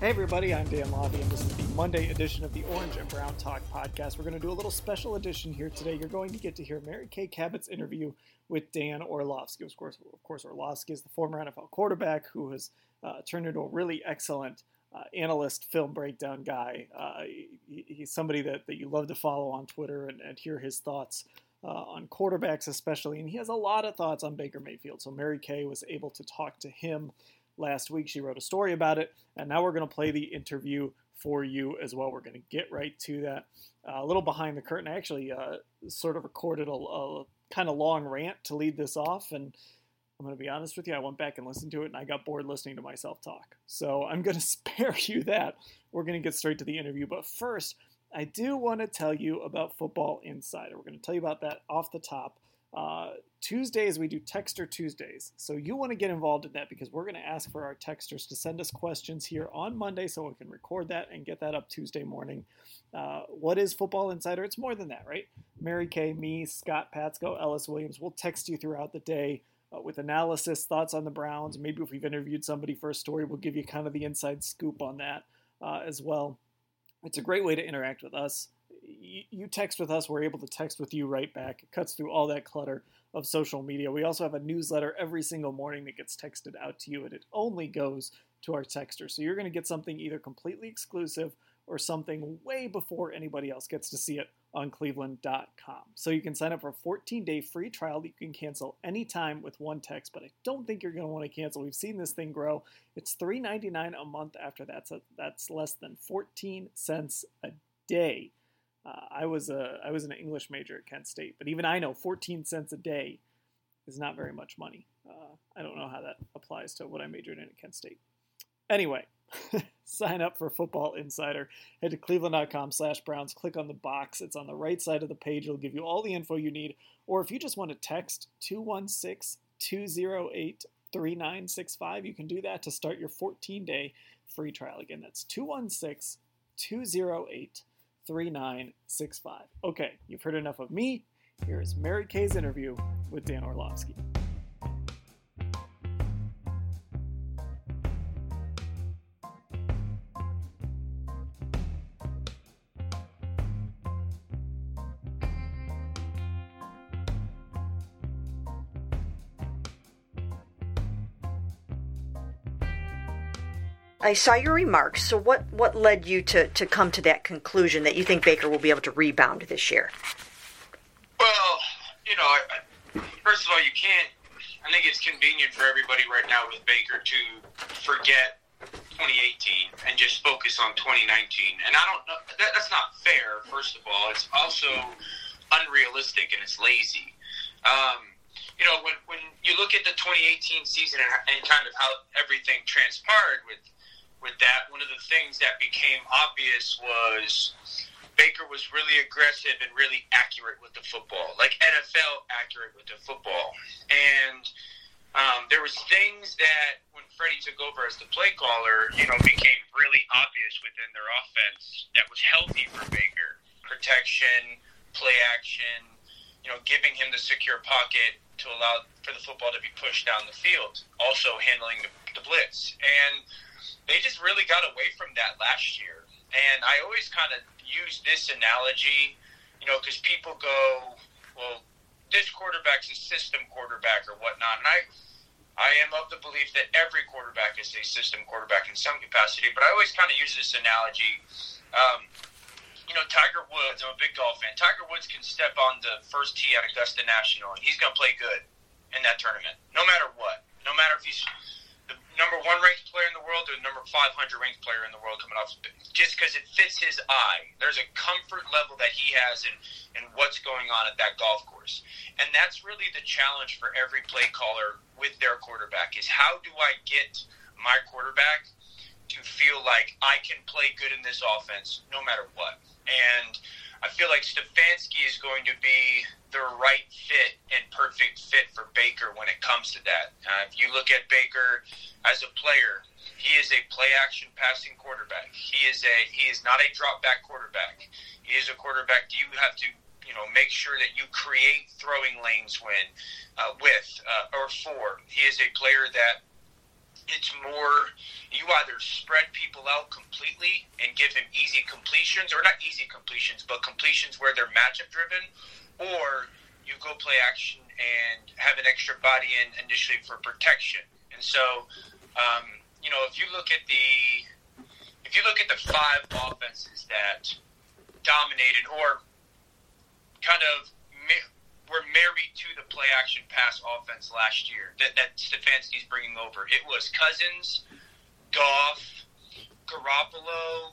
Hey everybody, I'm Dan Labbe, and this is the Monday edition of the Orange and Brown Talk podcast. We're going to do a little special edition here today. You're going to get to hear Mary Kay Cabot's interview with Dan Orlovsky. Of course, of course, Orlovsky is the former NFL quarterback who has uh, turned into a really excellent uh, analyst, film breakdown guy. Uh, he, he's somebody that, that you love to follow on Twitter and, and hear his thoughts. Uh, on quarterbacks, especially, and he has a lot of thoughts on Baker Mayfield. So Mary Kay was able to talk to him last week. She wrote a story about it, and now we're going to play the interview for you as well. We're going to get right to that. Uh, a little behind the curtain, I actually uh, sort of recorded a, a kind of long rant to lead this off, and I'm going to be honest with you, I went back and listened to it, and I got bored listening to myself talk. So I'm going to spare you that. We're going to get straight to the interview, but first, I do want to tell you about Football Insider. We're going to tell you about that off the top. Uh, Tuesdays, we do Texter Tuesdays. So you want to get involved in that because we're going to ask for our texters to send us questions here on Monday so we can record that and get that up Tuesday morning. Uh, what is Football Insider? It's more than that, right? Mary Kay, me, Scott Patsko, Ellis Williams, we'll text you throughout the day uh, with analysis, thoughts on the Browns. Maybe if we've interviewed somebody for a story, we'll give you kind of the inside scoop on that uh, as well. It's a great way to interact with us you text with us, we're able to text with you right back. It cuts through all that clutter of social media. We also have a newsletter every single morning that gets texted out to you, and it only goes to our texter. So you're going to get something either completely exclusive or something way before anybody else gets to see it on cleveland.com. So you can sign up for a 14 day free trial that you can cancel anytime with one text, but I don't think you're going to want to cancel. We've seen this thing grow. It's $3.99 a month after that. So that's less than 14 cents a day. Uh, I was a I was an English major at Kent State, but even I know 14 cents a day is not very much money. Uh, I don't know how that applies to what I majored in at Kent State. Anyway, sign up for Football Insider. Head to cleveland.com slash Browns. Click on the box. It's on the right side of the page. It'll give you all the info you need. Or if you just want to text 216 208 3965, you can do that to start your 14 day free trial. Again, that's 216 208 3965. Okay, you've heard enough of me. Here is Mary Kay's interview with Dan Orlovsky. I saw your remarks. So what what led you to to come to that conclusion that you think Baker will be able to rebound this year? Well, you know, I, first of all, you can't. I think it's convenient for everybody right now with Baker to forget 2018 and just focus on 2019. And I don't know that, that's not fair. First of all, it's also unrealistic and it's lazy. Um, you know, when when you look at the 2018 season and, and kind of how everything transpired with with that, one of the things that became obvious was Baker was really aggressive and really accurate with the football, like NFL accurate with the football. And um, there was things that when Freddie took over as the play caller, you know, became really obvious within their offense that was healthy for Baker. Protection, play action, you know, giving him the secure pocket to allow for the football to be pushed down the field. Also handling the, the blitz. And they just really got away from that last year. And I always kind of use this analogy, you know, because people go, well, this quarterback's a system quarterback or whatnot. And I, I am of the belief that every quarterback is a system quarterback in some capacity. But I always kind of use this analogy. Um, you know, Tiger Woods, I'm a big golf fan. Tiger Woods can step on the first tee at Augusta National, and he's going to play good in that tournament, no matter what. No matter if he's number one ranked player in the world to the number 500 ranked player in the world coming off, just because it fits his eye. There's a comfort level that he has in, in what's going on at that golf course. And that's really the challenge for every play caller with their quarterback is how do I get my quarterback to feel like I can play good in this offense no matter what. And I feel like Stefanski is going to be the right fit and perfect fit for Baker when it comes to that. Uh, if you look at Baker as a player, he is a play action passing quarterback. He is a he is not a drop back quarterback. He is a quarterback. Do you have to you know make sure that you create throwing lanes when uh, with uh, or for? He is a player that it's more you either spread people out completely and give him easy completions or not easy completions but completions where they're matchup driven or you go play action and have an extra body in initially for protection and so um, you know if you look at the if you look at the five offenses that dominated or kind of were married to the play action pass offense last year that, that Stefanski's bringing over. It was Cousins, Goff, Garoppolo,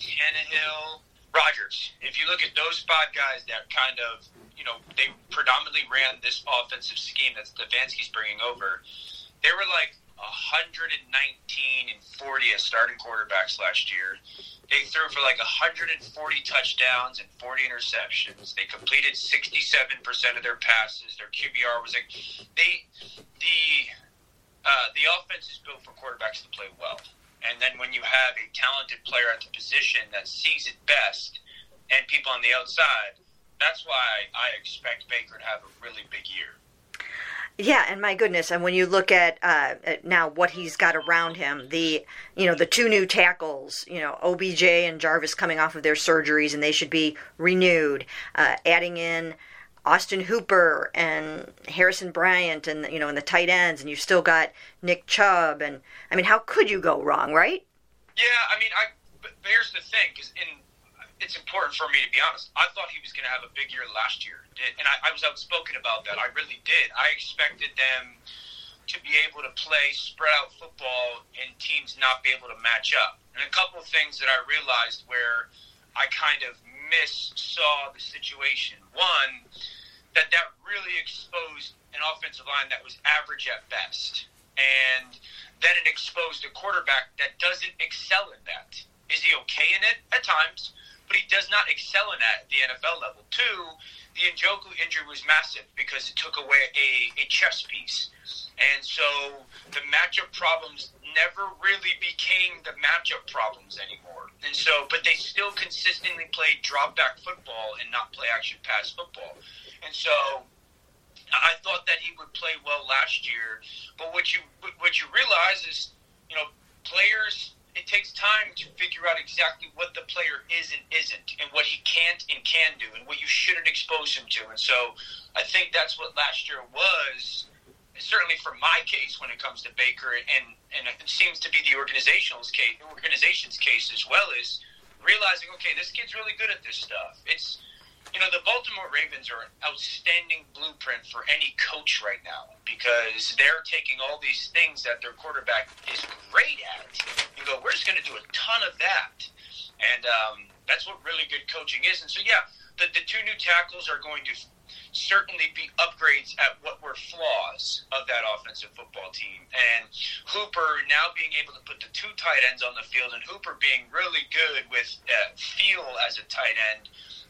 Tannehill, Rodgers. If you look at those five guys that kind of, you know, they predominantly ran this offensive scheme that Stefanski's bringing over, they were like 119 and 40 as starting quarterbacks last year. They threw for like 140 touchdowns and 40 interceptions. They completed 67% of their passes. Their QBR was like they the uh, the offense is built for quarterbacks to play well. And then when you have a talented player at the position that sees it best and people on the outside, that's why I expect Baker to have a really big year. Yeah, and my goodness, and when you look at, uh, at now what he's got around him, the you know the two new tackles, you know OBJ and Jarvis coming off of their surgeries, and they should be renewed. Uh, adding in Austin Hooper and Harrison Bryant, and you know, in the tight ends, and you've still got Nick Chubb, and I mean, how could you go wrong, right? Yeah, I mean, I. But here's the thing, because in it's important for me to be honest. I thought he was going to have a big year last year, and I, I was outspoken about that. I really did. I expected them to be able to play spread out football and teams not be able to match up. And a couple of things that I realized where I kind of missaw the situation. One, that that really exposed an offensive line that was average at best, and then it exposed a quarterback that doesn't excel in that. Is he okay in it at times? but he does not excel in that at the NFL level. Two, the Njoku injury was massive because it took away a, a chess piece. And so the matchup problems never really became the matchup problems anymore. And so, but they still consistently played drop back football and not play action pass football. And so I thought that he would play well last year. But what you what you realize is, you know, players it takes time to figure out exactly what the player is and isn't, and what he can't and can do, and what you shouldn't expose him to. And so, I think that's what last year was. Certainly, for my case, when it comes to Baker, and and it seems to be the organizational's case, the organization's case as well, is realizing, okay, this kid's really good at this stuff. It's you know, the Baltimore Ravens are an outstanding blueprint for any coach right now because they're taking all these things that their quarterback is great at and go, we're just going to do a ton of that. And um, that's what really good coaching is. And so, yeah, the, the two new tackles are going to certainly be upgrades at what were flaws of that offensive football team. And Hooper now being able to put the two tight ends on the field, and Hooper being really good with uh, feel as a tight end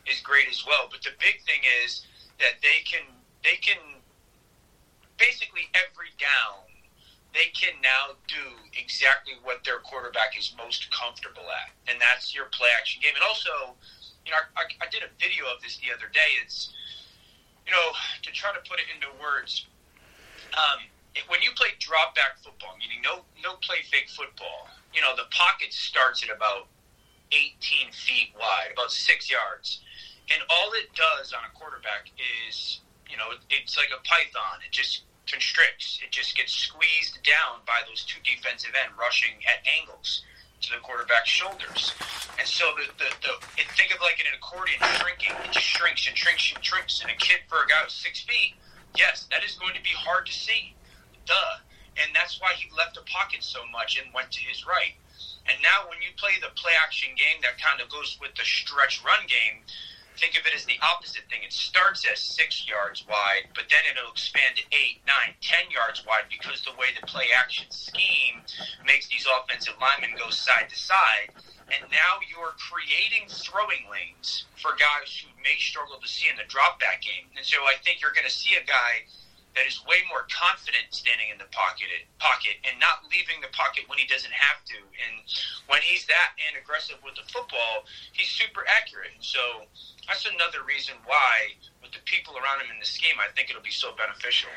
is great as well. But the big thing is that they can they can basically every down they can now do exactly what their quarterback is most comfortable at, and that's your play action game. And also, you know, I, I did a video of this the other day. It's you know to try to put it into words. Um, when you play drop back football, meaning no no play fake football, you know the pocket starts at about 18 feet wide, about six yards and all it does on a quarterback is, you know, it's like a python. It just constricts. It just gets squeezed down by those two defensive end rushing at angles to the quarterback's shoulders. And so the, the, the it, think of like an accordion shrinking. It just shrinks and shrinks and shrinks. And a kid for a guy who's six feet, yes, that is going to be hard to see. Duh. and that's why he left the pocket so much and went to his right. And now, when you play the play action game that kind of goes with the stretch run game, think of it as the opposite thing. It starts as six yards wide, but then it'll expand to eight, nine, ten yards wide because the way the play action scheme makes these offensive linemen go side to side. And now you're creating throwing lanes for guys who may struggle to see in the drop back game. And so I think you're going to see a guy that is way more confident standing in the pocket pocket and not leaving the pocket when he doesn't have to. And when he's that and aggressive with the football, he's super accurate. And so that's another reason why with the people around him in the scheme, I think it'll be so beneficial.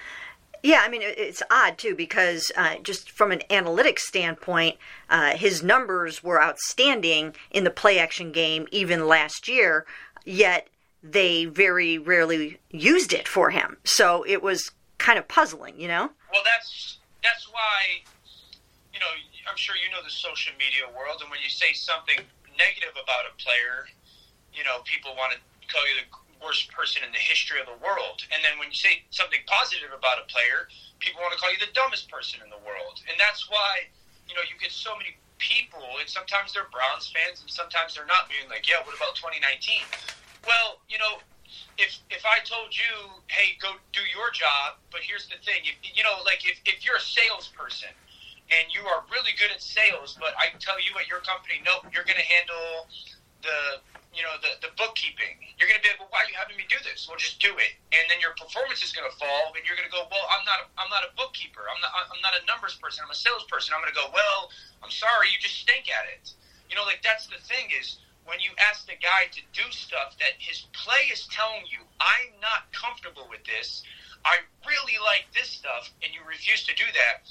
Yeah, I mean, it's odd too because uh, just from an analytics standpoint, uh, his numbers were outstanding in the play action game even last year, yet they very rarely used it for him. So it was kind of puzzling, you know? Well, that's that's why you know I'm sure you know the social media world, and when you say something negative about a player, you know people want to call you the worst person in the history of the world, and then when you say something positive about a player, people want to call you the dumbest person in the world, and that's why you know you get so many people, and sometimes they're Browns fans, and sometimes they're not, being like, yeah, what about 2019? Well, you know, if if I told you, hey, go do your job, but here's the thing, if, you know, like if, if you're a salesperson and you are really good at sales, but I tell you at your company, nope, you're going to handle the you know the, the bookkeeping. You're going to be like, well, why are you having me do this? Well, just do it, and then your performance is going to fall, and you're going to go, well, I'm not a, I'm not a bookkeeper. I'm not I'm not a numbers person. I'm a salesperson. I'm going to go, well, I'm sorry, you just stink at it. You know, like that's the thing is when you ask the guy to do stuff that his play is telling you, I'm not comfortable with this, I really like this stuff, and you refuse to do that.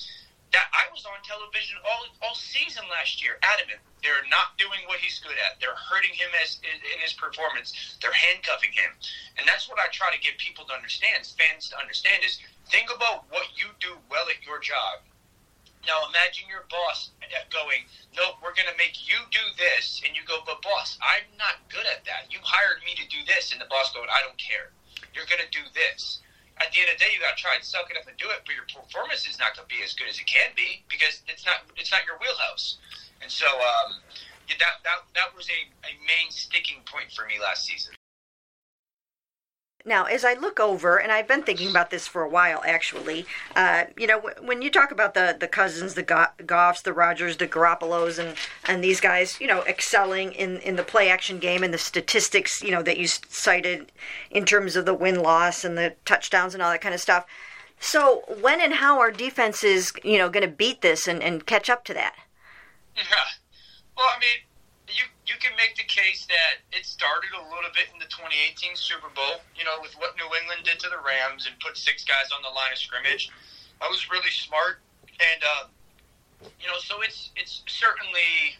That I was on television all all season last year, adamant. They're not doing what he's good at. They're hurting him as in, in his performance. They're handcuffing him, and that's what I try to get people to understand, fans to understand. Is think about what you do well at your job now imagine your boss going, "No, we're going to make you do this," and you go, "But boss, I'm not good at that. You hired me to do this," and the boss going, "I don't care. You're going to do this." At the end of the day, you got to try and suck it up and do it, but your performance is not going to be as good as it can be because it's not it's not your wheelhouse. And so um, that that that was a, a main sticking point for me last season. Now, as I look over, and I've been thinking about this for a while, actually, uh, you know, when you talk about the the Cousins, the Goffs, the Rodgers, the Garoppolos, and and these guys, you know, excelling in in the play action game and the statistics, you know, that you cited in terms of the win loss and the touchdowns and all that kind of stuff. So, when and how are defenses, you know, going to beat this and, and catch up to that? Yeah. Well, I mean, you can make the case that it started a little bit in the 2018 Super Bowl, you know, with what New England did to the Rams and put six guys on the line of scrimmage. That was really smart, and uh, you know, so it's it's certainly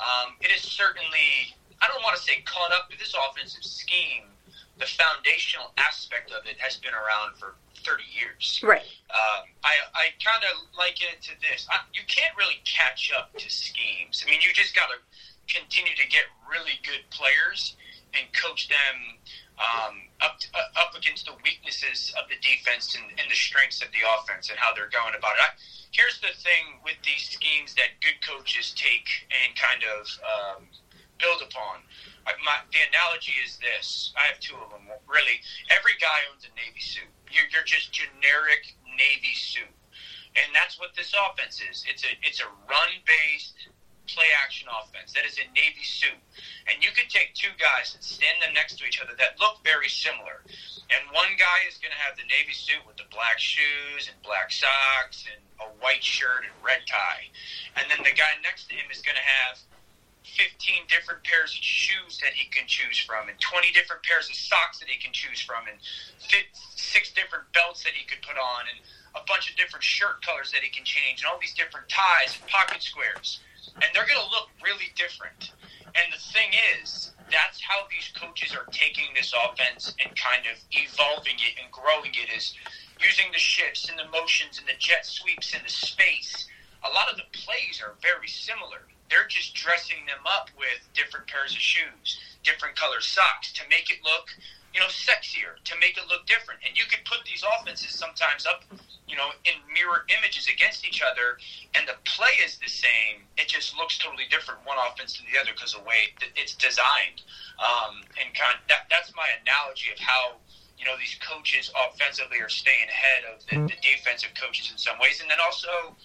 um, it is certainly I don't want to say caught up to this offensive scheme. The foundational aspect of it has been around for 30 years. Right. Um, I, I kind of liken it to this. I, you can't really catch up to schemes. I mean, you just got to continue to get really good players and coach them um, up uh, up against the weaknesses of the defense and, and, the strengths of the offense and how they're going about it. I, here's the thing with these schemes that good coaches take and kind of um, build upon. I, my, the analogy is this: I have two of them. Really, every guy owns a navy suit. You're, you're just generic navy suit, and that's what this offense is. It's a it's a run based offense. That is a Navy suit. And you could take two guys and stand them next to each other that look very similar. And one guy is going to have the Navy suit with the black shoes and black socks and a white shirt and red tie. And then the guy next to him is going to have 15 different pairs of shoes that he can choose from and 20 different pairs of socks that he can choose from and six different belts that he could put on and a bunch of different shirt colors that he can change and all these different ties and pocket squares and they're going to look really different. And the thing is, that's how these coaches are taking this offense and kind of evolving it and growing it is using the shifts and the motions and the jet sweeps and the space. A lot of the plays are very similar. They're just dressing them up with different pairs of shoes, different color socks to make it look, you know, sexier, to make it look different. And you could put these offenses sometimes up you know, in mirror images against each other, and the play is the same. It just looks totally different, one offense to the other, because of the way it's designed. Um, and kind of that, that's my analogy of how you know these coaches offensively are staying ahead of the, the defensive coaches in some ways, and then also,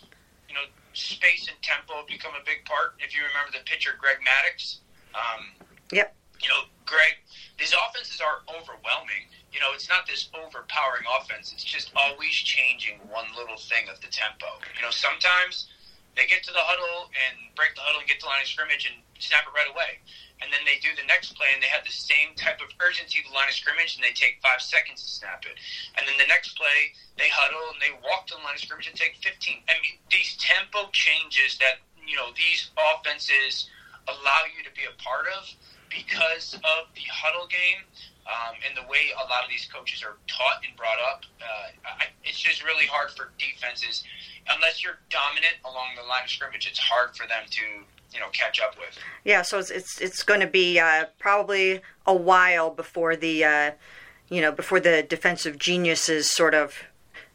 you know, space and tempo become a big part. If you remember the pitcher Greg Maddux. um, yep. You know, Greg, these offenses are overwhelming you know, it's not this overpowering offense. It's just always changing one little thing of the tempo. You know, sometimes they get to the huddle and break the huddle and get to the line of scrimmage and snap it right away. And then they do the next play and they have the same type of urgency to the line of scrimmage and they take five seconds to snap it. And then the next play, they huddle and they walk to the line of scrimmage and take 15. I mean, these tempo changes that, you know, these offenses allow you to be a part of because of the huddle game um, and the way a lot of these coaches are taught and brought up, uh, I, it's just really hard for defenses, unless you're dominant along the line of scrimmage. It's hard for them to you know catch up with. Yeah, so it's it's, it's going to be uh, probably a while before the uh, you know before the defensive geniuses sort of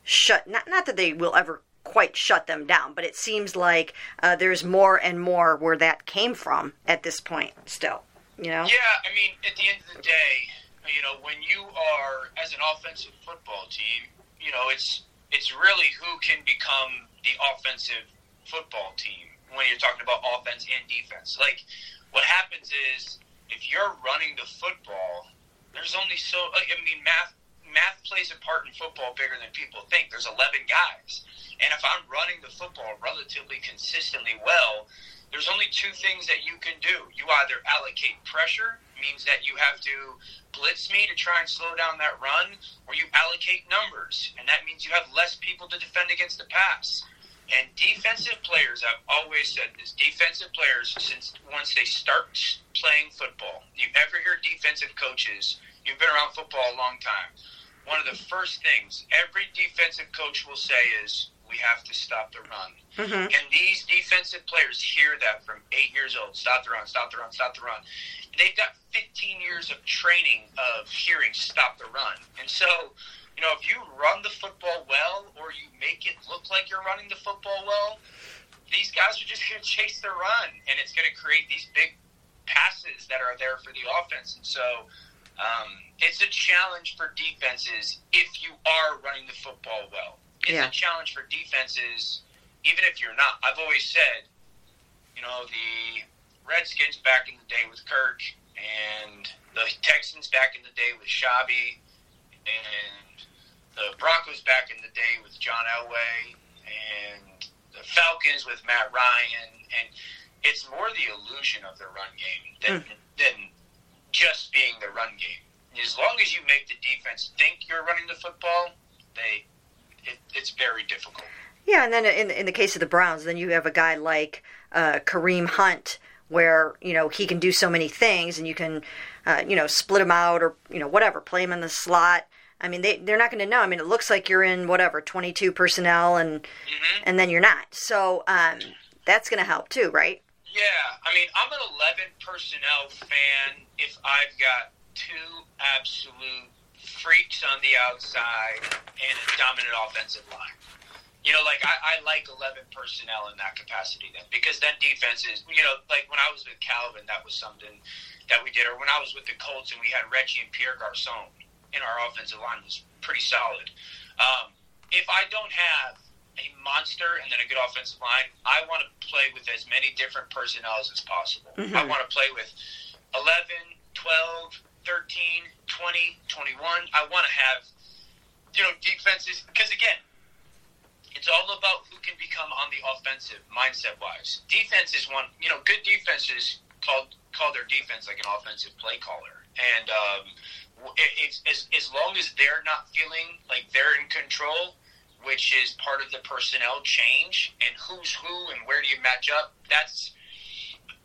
shut. Not not that they will ever quite shut them down, but it seems like uh, there's more and more where that came from at this point. Still, you know. Yeah, I mean, at the end of the day you know, when you are as an offensive football team, you know, it's it's really who can become the offensive football team when you're talking about offense and defense. Like what happens is if you're running the football, there's only so I mean math math plays a part in football bigger than people think. There's 11 guys. And if I'm running the football relatively consistently well, there's only two things that you can do. You either allocate pressure means that you have to blitz me to try and slow down that run, or you allocate numbers, and that means you have less people to defend against the pass. And defensive players, I've always said this, defensive players, since once they start playing football, you ever hear defensive coaches, you've been around football a long time, one of the first things every defensive coach will say is, we have to stop the run. Mm-hmm. And these defensive players hear that from eight years old. Stop the run, stop the run, stop the run they've got 15 years of training of hearing stop the run. And so, you know, if you run the football well or you make it look like you're running the football well, these guys are just going to chase the run and it's going to create these big passes that are there for the offense. And so, um, it's a challenge for defenses if you are running the football well. It's yeah. a challenge for defenses even if you're not. I've always said, you know, the Redskins back in the day with Kirk, and the Texans back in the day with Shabby, and the Broncos back in the day with John Elway, and the Falcons with Matt Ryan, and it's more the illusion of the run game than mm. than just being the run game. As long as you make the defense think you're running the football, they it, it's very difficult. Yeah, and then in in the case of the Browns, then you have a guy like uh, Kareem Hunt where you know he can do so many things, and you can uh, you know split him out or you know whatever, play him in the slot. I mean, they they're not going to know. I mean, it looks like you're in whatever 22 personnel, and mm-hmm. and then you're not. So um, that's going to help too, right? Yeah, I mean, I'm an 11 personnel fan if I've got two absolute freaks on the outside and a dominant offensive line you know, like I, I like 11 personnel in that capacity then because then defense is, you know, like when I was with Calvin, that was something that we did. Or when I was with the Colts and we had Reggie and Pierre Garcon in our offensive line was pretty solid. Um, if I don't have a monster and then a good offensive line, I want to play with as many different personnel as possible. Mm-hmm. I want to play with 11, 12, 13, 20, 21. I want to have, you know, defenses because again, it's all about who can become on the offensive mindset wise. Defense is one, you know, good defenses call call their defense like an offensive play caller, and um, it, it's as as long as they're not feeling like they're in control, which is part of the personnel change and who's who and where do you match up. That's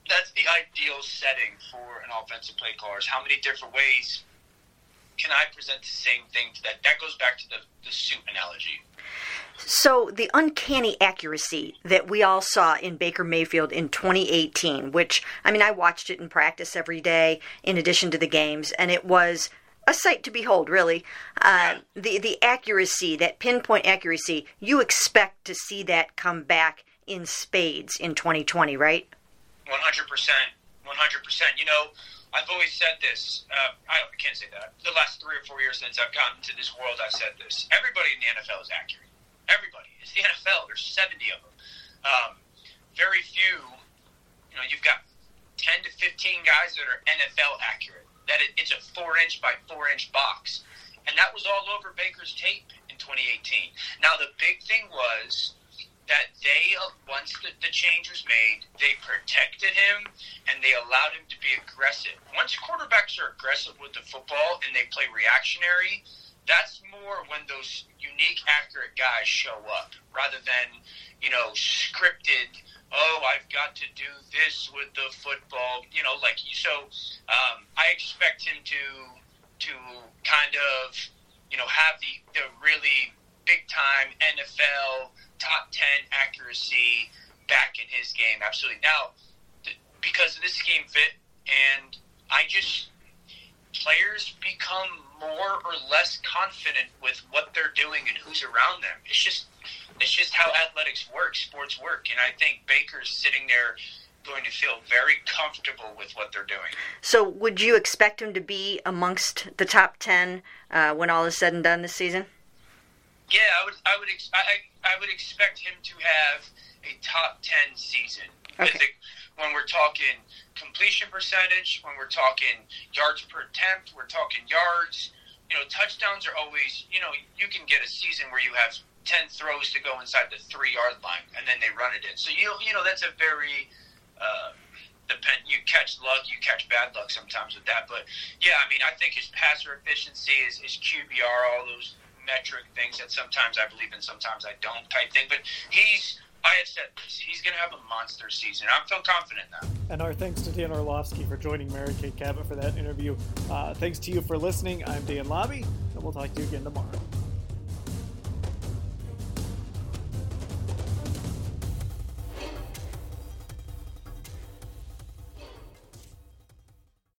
that's the ideal setting for an offensive play caller. Is how many different ways can I present the same thing to that? That goes back to the, the suit analogy. So, the uncanny accuracy that we all saw in Baker Mayfield in 2018, which, I mean, I watched it in practice every day in addition to the games, and it was a sight to behold, really. Uh, the the accuracy, that pinpoint accuracy, you expect to see that come back in spades in 2020, right? 100 percent, 100 percent. You know, I've always said this. Uh, I can't say that. The last three or four years since I've gotten to this world, I've said this. Everybody in the NFL is accurate. Everybody. It's the NFL. There's 70 of them. Um, very few. You know, you've got 10 to 15 guys that are NFL accurate. That it, it's a four inch by four inch box, and that was all over Baker's tape in 2018. Now the big thing was that they once the, the change was made, they protected him and they allowed him to be aggressive. Once quarterbacks are aggressive with the football and they play reactionary, that's more when those unique, accurate guys show up rather than you know scripted oh, I've got to do this with the football. You know, like so. Um, I expect him to to kind of you know have the the really big time NFL top ten accuracy back in his game. Absolutely. Now, th- because of this scheme fit, and I just players become more or less confident with what they're doing and who's around them. It's just it's just how athletics work, sports work, and I think Baker's sitting there going to feel very comfortable with what they're doing. So, would you expect him to be amongst the top ten uh, when all is said and done this season? Yeah, I would. I would. Ex- I, I would expect him to have a top ten season. Okay. The, when we're talking completion percentage, when we're talking yards per attempt, we're talking yards. You know, touchdowns are always. You know, you can get a season where you have ten throws to go inside the three yard line, and then they run it in. So you you know that's a very uh, depend. You catch luck, you catch bad luck sometimes with that. But yeah, I mean, I think his passer efficiency, is QBR, all those metric things that sometimes I believe in, sometimes I don't type thing. But he's I have said this. He's going to have a monster season. I'm feel confident now. And our thanks to Dan Orlovsky for joining Mary Kay Cabot for that interview. Uh, thanks to you for listening. I'm Dan Labbe, and we'll talk to you again tomorrow.